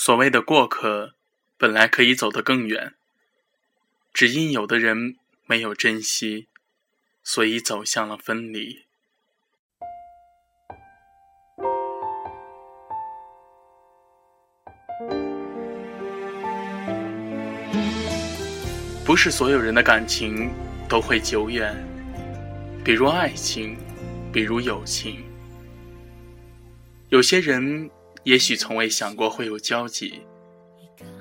所谓的过客，本来可以走得更远，只因有的人没有珍惜，所以走向了分离。不是所有人的感情都会久远，比如爱情，比如友情。有些人也许从未想过会有交集，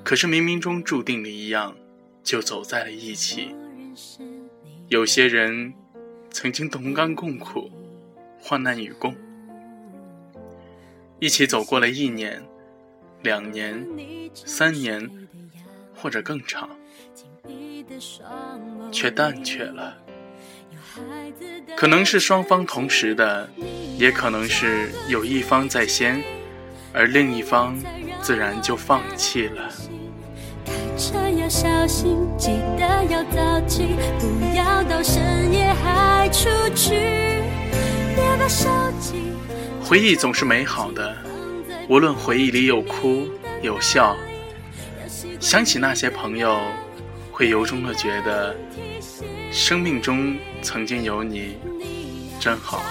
可是冥冥中注定的一样，就走在了一起。有些人曾经同甘共苦，患难与共，一起走过了一年、两年、三年，或者更长。却淡却了，可能是双方同时的，也可能是有一方在先，而另一方自然就放弃了。回忆总是美好的，无论回忆里有哭有笑，想起那些朋友。会由衷的觉得，生命中曾经有你，真好。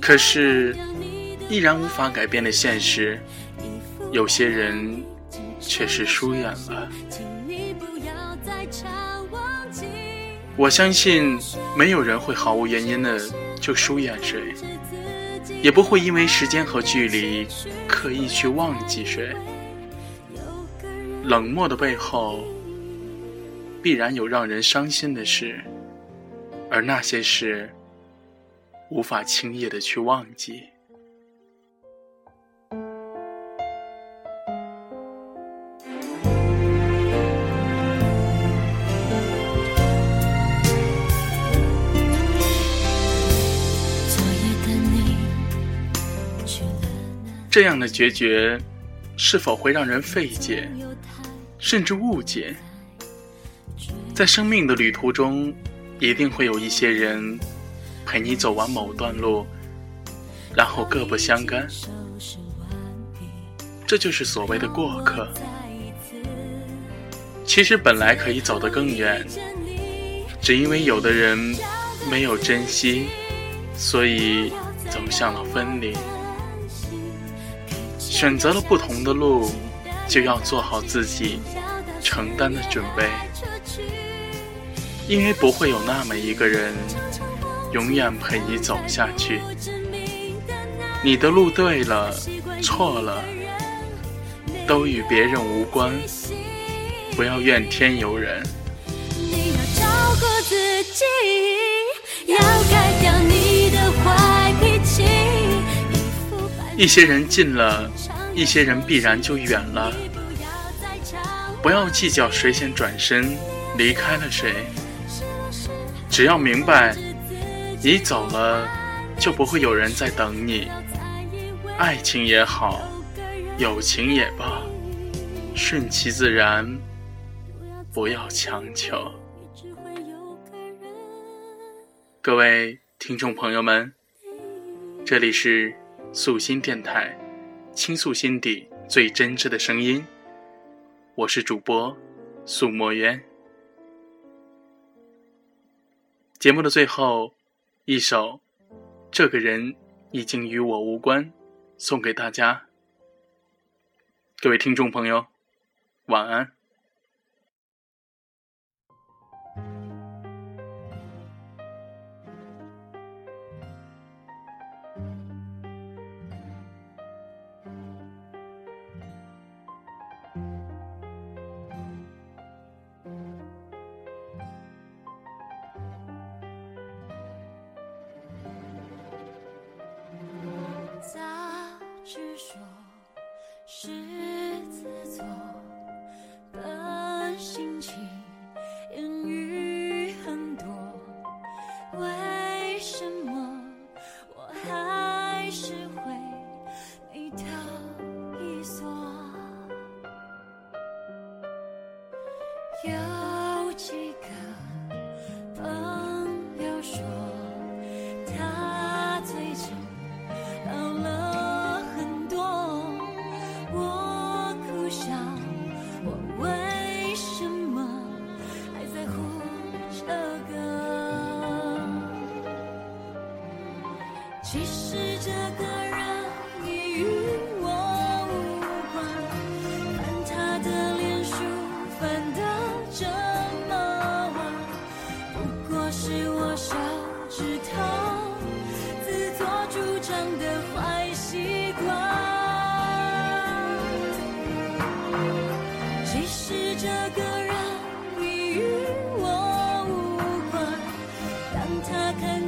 可是，依然无法改变的现实，有些人却是疏远了。我相信，没有人会毫无原因的就疏远谁，也不会因为时间和距离刻意去忘记谁。冷漠的背后，必然有让人伤心的事，而那些事，无法轻易的去忘记。这样的决绝，是否会让人费解？甚至误解，在生命的旅途中，一定会有一些人陪你走完某段路，然后各不相干。这就是所谓的过客。其实本来可以走得更远，只因为有的人没有珍惜，所以走向了分离。选择了不同的路。就要做好自己承担的准备，因为不会有那么一个人永远陪你走下去。你的路对了，错了，都与别人无关，不要怨天尤人。一些人进了。一些人必然就远了，不要计较谁先转身离开了谁，只要明白，你走了就不会有人在等你。爱情也好，友情也罢，顺其自然，不要强求。各位听众朋友们，这里是素心电台。倾诉心底最真挚的声音，我是主播苏墨渊。节目的最后，一首《这个人已经与我无关》送给大家。各位听众朋友，晚安。朋友说他最近老了很多，我哭笑，我为什么还在乎这个？其实这个。是我手指头自作主张的坏习惯。其实这个人已与我无关，当他看。